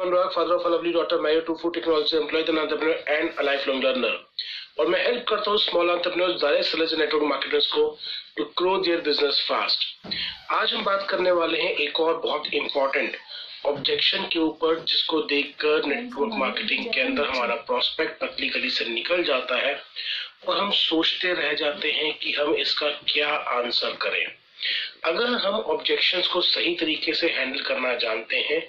Anurag father of lovely daughter married to food technology employ an entrepreneur and a life long learner और मैं help करता हूँ small entrepreneurs direct sellers network marketers को to grow their business fast आज हम बात करने वाले हैं एक और बहुत इंपॉर्टेंट ऑब्जेक्शन के ऊपर जिसको देखकर नेटवर्क मार्केटिंग के अंदर हमारा प्रोस्पेक्ट पतली गली से निकल जाता है और हम सोचते रह जाते हैं कि हम इसका क्या आंसर करें। अगर हम ऑब्जेक्शंस को सही तरीके से हैंडल करना जानते हैं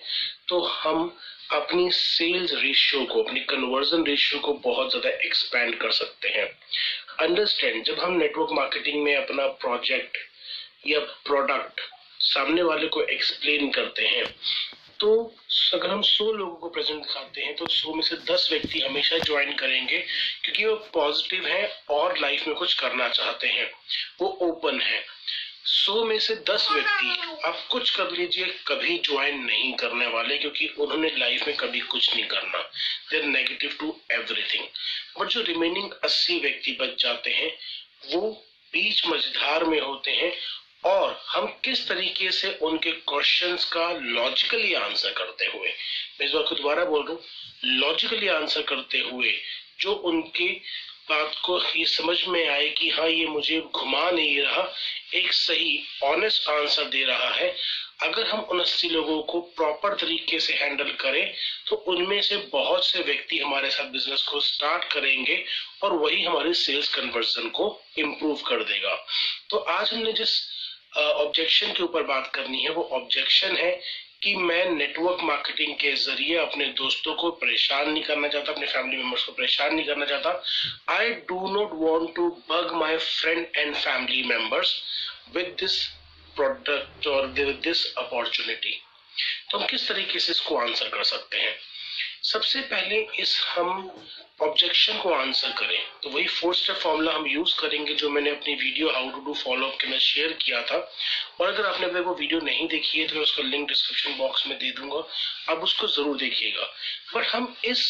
तो हम अपनी सेल्स रेशियो को, अपनी कन्वर्जन रेशियो को बहुत ज़्यादा एक्सपैंड कर सकते हैं। अंडरस्टैंड जब हम नेटवर्क मार्केटिंग में अपना प्रोजेक्ट या प्रोडक्ट सामने वाले को एक्सप्लेन करते हैं तो अगर हम 100 लोगों को प्रेजेंट दिखाते हैं तो 100 में से 10 व्यक्ति हमेशा ज्वाइन करेंगे, क्योंकि वो पॉजिटिव हैं और लाइफ में कुछ करना चाहते हैं। वो ओपन है। सौ में से दस व्यक्ति आप कुछ कर लीजिए कभी ज्वाइन नहीं करने वाले क्योंकि उन्होंने लाइफ में कभी कुछ नहीं करना। There negative to everything but जो रिमेनिंग अस्सी व्यक्ति बच जाते हैं वो बीच मझधार में होते हैं और हम किस तरीके से उनके क्वेश्चंस का लॉजिकली आंसर करते हुए मैं इस बार को दोबारा बोल रहा हूँ लॉजिकली आंसर करते हुए जो उनकी बात को ये समझ में आए कि हाँ ये मुझे घुमा नहीं रहा। एक सही ऑनेस्ट आंसर दे रहा है। अगर हम उन अस्सी लोगों को प्रॉपर तरीके से हैंडल करें तो उनमें से बहुत से व्यक्ति हमारे साथ बिज़नेस को स्टार्ट करेंगे और वही हमारी सेल्स कन्वर्जन को इम्प्रूव कर देगा। तो आज हमने जिस ऑब्जेक्शन के ऊपर बात करनी है, वो ऑब्जेक्शन है कि मैं नेटवर्क मार्केटिंग के ज़रिए अपने दोस्तों को परेशान नहीं करना चाहता, अपने फैमिली मेंबर्स को परेशान नहीं करना चाहता। I do not want to bug my friend and family members with this product और विद दिस अपॉर्चुनिटी तो हम किस तरीके से इसको आंसर कर सकते हैं? सबसे पहले इस हम ऑब्जेक्शन को आंसर करें। तो वही फोर स्टेप फॉर्मूला हम यूज़ करेंगे जो मैंने अपनी video how to do follow up के अंदर शेयर किया था। और अगर आपने अगर वो वीडियो नहीं देखी है तो मैं उसका लिंक डिस्क्रिप्शन बॉक्स में दे दूँगा। आप उसको ज़रूर देखिएगा। बट हम इस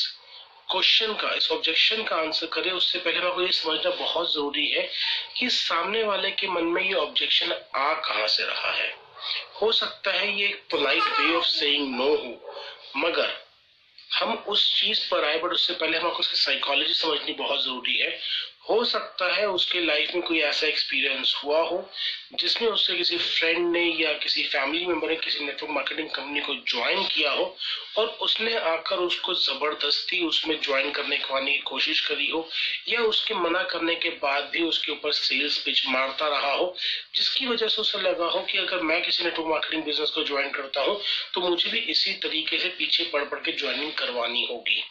क्वेश्चन का, इस ऑब्जेक्शन का आंसर करें, उससे पहले आपको ये समझना बहुत ज़रूरी है कि सामने वाले के मन में ये ऑब्जेक्शन आ कहाँ से रहा है। हो सकता है ये एक polite way of saying no हो, मगर हम उस चीज़ पर आए, बट उससे पहले हमको उसकी साइकोलॉजी समझनी बहुत ज़रूरी है। हो सकता है उसके लाइफ में कोई ऐसा एक्सपीरियंस हुआ हो, जिसमें उससे किसी फ्रेंड ने या किसी फैमिली मेंबर ने, किसी नेटवर्क मार्केटिंग कंपनी को ज्वाइन किया हो और उसने आकर उसको ज़बरदस्ती उसमें ज्वाइन करने की कोशिश करी हो या उसके मना करने के बाद भी उसके ऊपर सेल्स पिच मारता रहा हो, जिसकी वजह से उसे लगा हो कि अगर मैं किसी नेटवर्क मार्केटिंग बिज़नेस को ज्वाइन करता हूँ तो मुझे भी इसी तरीके से पीछे पड़ पड़ के ज्वाइनिंग करवानी होगी।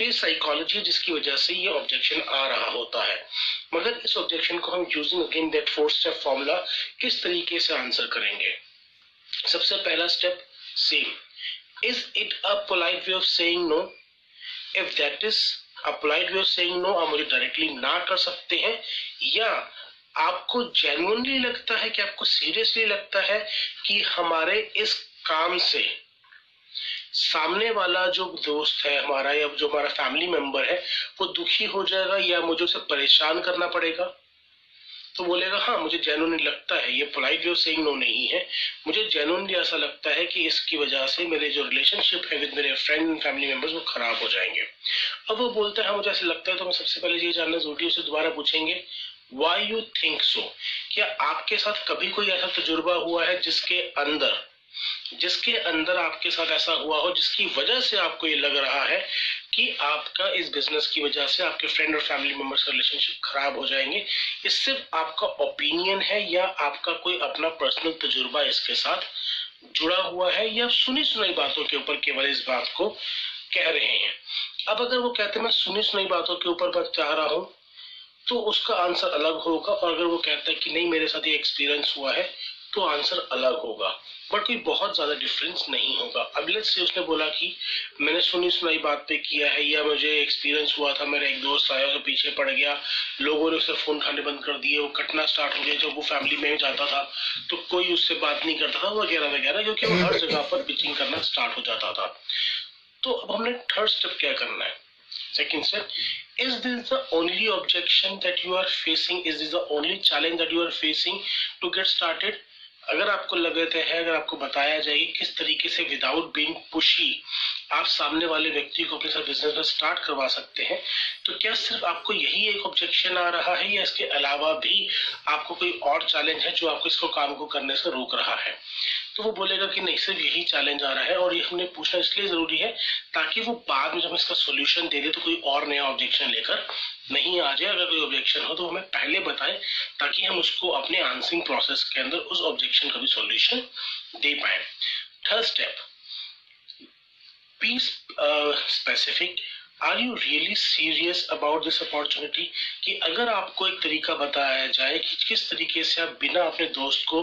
ये साइकोलॉजी जिसकी वजह से ये ऑब्जेक्शन आ रहा होता है। मगर इस ऑब्जेक्शन को हम using again that four step formula किस तरीके से आंसर करेंगे? सबसे पहला step same is it a polite way of saying no if that is a polite way of saying no आप मुझे डायरेक्टली ना कर सकते हैं, या आपको जेन्युइनली लगता है कि आपको सीरियसली लगता है कि हमारे इस काम से सामने वाला जो दोस्त है हमारा या जो हमारा फैमिली मेंबर है, वो दुखी हो जाएगा या मुझे उसे परेशान करना पड़ेगा? तो बोलेगा हाँ मुझे जेनुअनली लगता है, ये पोलाइट वे सेइंग नो नहीं है। मुझे जेनुअनली ऐसा लगता है कि इसकी वजह से मेरे जो रिलेशनशिप है विद मेरे फ्रेंड एंड फैमिली मेंबर्स वो खराब हो जाएँगे। अब वो बोलता है हाँ मुझे ऐसा लगता है तो मैं सबसे पहले ये जानना ज़रूरी उसे दोबारा पूछेंगे वाई यू थिंक सो क्या आपके साथ कभी कोई ऐसा तजुर्बा हुआ है जिसके अंदर जिसके अंदर आपके साथ ऐसा हुआ हो, जिसकी वजह से आपको ये लग रहा है कि आपका इस बिज़नेस की वजह से आपके फ्रेंड और फैमिली मेंबर्स का रिलेशनशिप खराब हो जाएँगे। ये सिर्फ़ आपका ओपिनियन है या आपका कोई अपना पर्सनल तजुर्बा इसके साथ जुड़ा हुआ है या सुनी सुनाई बातों के ऊपर केवल इस बात को कह रहे हैं? अब अगर वो कहते मैं सुनी सुनाई बातों के ऊपर बात चाह रहा हूँ तो उसका आंसर अलग होगा और अगर वो कहता है कि, नहीं, मेरे साथ ये एक्सपीरियंस हुआ है तो आंसर अलग होगा। बट कोई बहुत ज़्यादा डिफरेंस नहीं होगा। अब लेट्स से उसने बोला कि मैंने सुनी सुनाई बात पे किया है या मुझे एक्सपीरियंस हुआ था मेरा एक दोस्त आया तो पीछे पड़ गया। लोगों ने उसे फ़ोन उठाने बंद कर दिए वो कटना स्टार्ट हो गया जब वो फैमिली में जाता था तो कोई उससे बात नहीं करता था वगैरह वगैरह क्योंकि वो हर जगह पर पिचिंग करना स्टार्ट हो जाता था। तो अब हमने थर्ड स्टेप क्या करना है? Second step, is this the only objection that you are facing? Is this the only challenge that you are facing to get started? अगर आपको लग हैं, अगर आपको बताया जाए किस तरीके से विदाउट बीइंग पुशी आप सामने वाले व्यक्ति को अपने साथ बिज़नेस में स्टार्ट करवा सकते हैं तो क्या सिर्फ़ आपको यही एक ऑब्जेक्शन आ रहा है या इसके अलावा भी आपको कोई और चैलेंज है जो आपको इसको काम को करने से रोक रहा है? तो वो बोलेगा कि नहीं, सिर्फ़ यही चैलेंज आ रहा है और ये हमने पूछना इसलिए ज़रूरी है ताकि वो बाद में जब इसका सोल्यूशन दे दे तो कोई और नया ऑब्जेक्शन लेकर नहीं आ जाए। अगर कोई ऑब्जेक्शन हो तो हमें पहले बताए ताकि हम उसको अपने आंसरिंग प्रोसेस के अंदर उस ऑब्जेक्शन का भी सोल्यूशन दे पाए। Third step be specific are you really serious about this opportunity कि अगर आपको एक तरीका बताया जाए कि किस तरीके से आप बिना अपने दोस्त को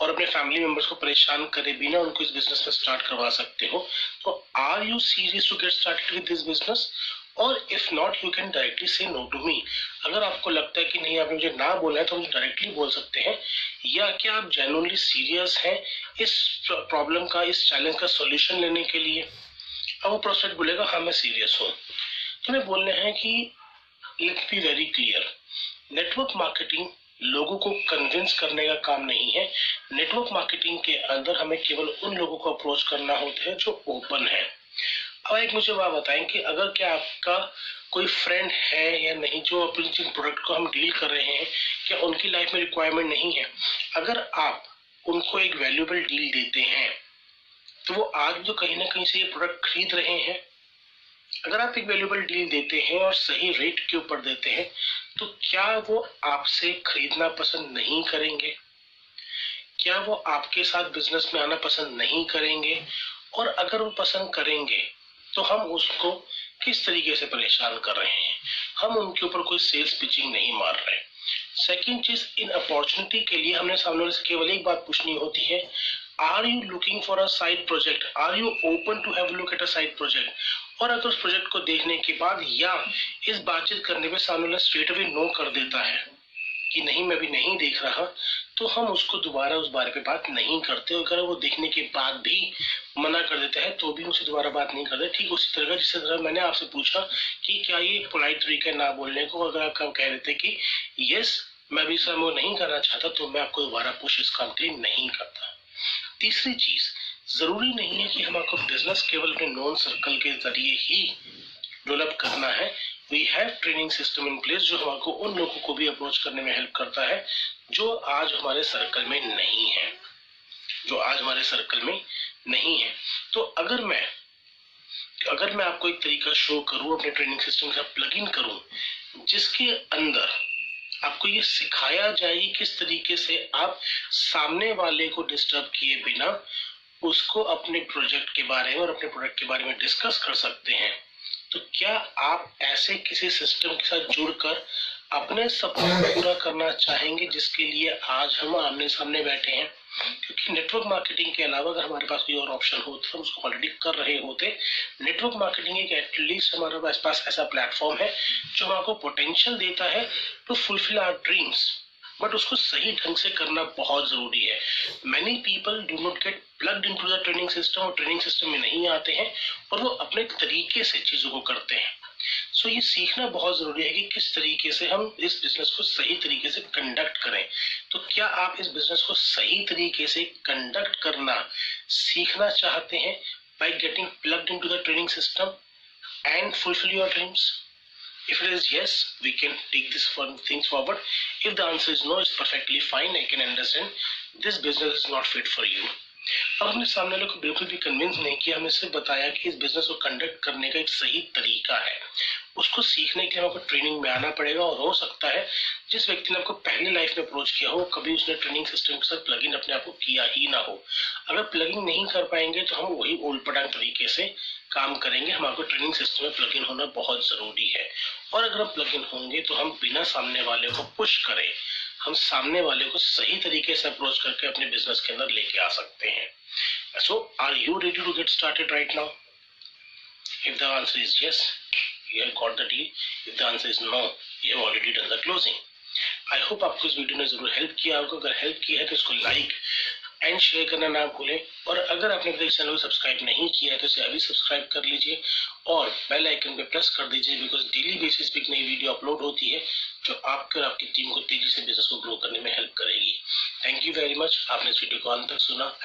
और अपने फैमिली मेंबर्स को परेशान करे, बिना उनको इस बिज़नेस में स्टार्ट करवा सकते हो तो are you serious to get started with this business और if not you can directly say no to me अगर आपको लगता है कि नहीं, आपने मुझे ना बोला है तो मुझे डायरेक्टली बोल सकते हैं। या क्या आप जेनुअनली सीरियस हैं इस प्रॉब्लम का, इस चैलेंज का सोल्यूशन लेने के लिए? अब वो प्रोस्पेक्ट बोलेगा हाँ मैं सीरियस हूँ। मैं बोलने हैं कि let be very clear network marketing लोगों को कन्विंस करने का काम नहीं है. नेटवर्क मार्केटिंग के अंदर हमें केवल उन लोगों को अप्रोच करना होता है जो ओपन है. अब एक मुझे बात बताएँ कि अगर क्या आपका कोई फ्रेंड है या नहीं जो अपने जिन प्रोडक्ट को हम डील कर रहे हैं, क्या उनकी लाइफ में रिक्वायरमेंट नहीं है? अगर आप उनको एक वैल्यूएबल डील देते हैं तो वो आज जो कहीं ना कहीं से ये प्रोडक्ट खरीद रहे हैं अगर आप एक वैल्यूबल डील देते हैं और सही रेट के ऊपर देते हैं तो क्या वो आपसे खरीदना पसंद नहीं करेंगे? क्या वो आपके साथ बिज़नेस में आना पसंद नहीं करेंगे? और अगर वो पसंद करेंगे तो हम उसको किस तरीके से परेशान कर रहे हैं? हम उनके ऊपर कोई सेल्स पिचिंग नहीं मार रहे। सेकेंड चीज़, इन अपॉर्चुनिटी के लिए हमने सामने वाले से केवल एक बात पूछनी होती है are you looking for a side project are you open to have look at a side project और अगर उस प्रोजेक्ट को देखने के बाद या इस बातचीत करने में सामने स्ट्रेट अवे नो कर देता है कि नहीं, मैं भी नहीं देख रहा तो हम उसको दोबारा उस बारे पे बात नहीं करते अगर वो देखने के बाद भी मना कर देते हैं तो भी उनसे दोबारा बात नहीं करते। ठीक उसी तरह का जिस तरह मैंने आपसे पूछा कि क्या ये पोलाइट तरीका है ना बोलने को अगर आप कह देते कि यस मैं भी सर वो नहीं करना चाहता तो मैं आपको दोबारा पुश इस काम के लिए नहीं करता। तीसरी चीज़ ज़रूरी नहीं है कि हम आपको बिज़नेस केवल अपने नॉन सर्कल के ज़रिए ही डेवलप करना है। We have training system in place जो हमको उन लोगों को भी अप्रोच करने में हेल्प करता है जो आज हमारे सर्कल में नहीं है। जो आज हमारे सर्कल में नहीं है। तो अगर मैं अगर मैं आपको एक तरीका शो करूँ, अपने ट्रेनिंग सिस्टम के साथ प्लग इन करूँ, जिसके अंदर आपको ये सिखाया जाए किस तरीके से आप सामने वाले को डिस्टर्ब किए बिना उसको अपने प्रोजेक्ट के बारे में और अपने प्रोडक्ट के बारे में डिस्कस कर सकते हैं। तो क्या आप ऐसे किसी सिस्टम के साथ जुड़कर अपने सपने को पूरा करना चाहेंगे जिसके लिए आज हम आमने सामने बैठे हैं? क्योंकि नेटवर्क मार्केटिंग के अलावा अगर हमारे पास कोई और ऑप्शन हो तो हम उसको ऑलरेडी कर रहे होते। नेटवर्क मार्केटिंग एक एटलीस्ट हमारे पास ऐसा प्लेटफॉर्म है जो हमको पोटेंशियल देता है to fulfil our dreams but उसको सही ढंग से करना बहुत ज़रूरी है। Many people do not get plugged into the training system और ट्रेनिंग सिस्टम में नहीं आते हैं और वो अपने तरीके से चीज़ों को करते हैं। सो so, ये सीखना बहुत ज़रूरी है कि किस तरीके से हम इस बिज़नेस को सही तरीके से कंडक्ट करें। तो क्या आप इस बिज़नेस को सही तरीके से कंडक्ट करना सीखना चाहते हैं by getting plugged into the training system and fulfil your dreams If it is yes, we can take this for things forward. If the answer is no, it's perfectly fine. I can understand this business is not fit for you. अब हमने सामने वाले को बिल्कुल भी convince नहीं किया हमें सिर्फ़ बताया कि इस बिज़नेस को कंडक्ट करने का एक सही तरीका है उसको सीखने के लिए आपको ट्रेनिंग में आना पड़ेगा और हो सकता है जिस व्यक्ति ने आपको पहले लाइफ में अप्रोच किया हो, कभी उसने ट्रेनिंग सिस्टम के साथ प्लग इन अपने आप को किया ही ना हो। अगर प्लगिंग नहीं कर पाएँगे तो हम वही ओल्ड पटांग तरीके से काम करेंगे। हमारे ट्रेनिंग सिस्टम में प्लग इन होना बहुत ज़रूरी है। और अगर हम प्लग इन होंगे तो हम बिना सामने वाले को पुश करें, हम सामने वाले को सही तरीके से अप्रोच करके अपने बिज़नेस के अंदर लेके आ सकते हैं। So are you ready to get started right now if the answer is yes you have got the deal if the answer is no you have already done the closing I hope आपको इस video ने ज़रूर help किया होगा। अगर help किया है तो इसको लाइक एंड शेयर करना ना भूलें। और अगर आपने अभी चैनल को सब्सक्राइब नहीं किया है तो इसे अभी सब्सक्राइब कर लीजिए और बेल आइकन पे प्रेस कर दीजिए बिकॉज़ डेली बेसिस पे एक नई वीडियो अपलोड होती है, जो आपके और आपकी टीम को तेज़ी से बिज़नेस को ग्रो करने में हेल्प करेगी। थैंक यू वेरी मच आपने इस वीडियो को अंत तक सुना।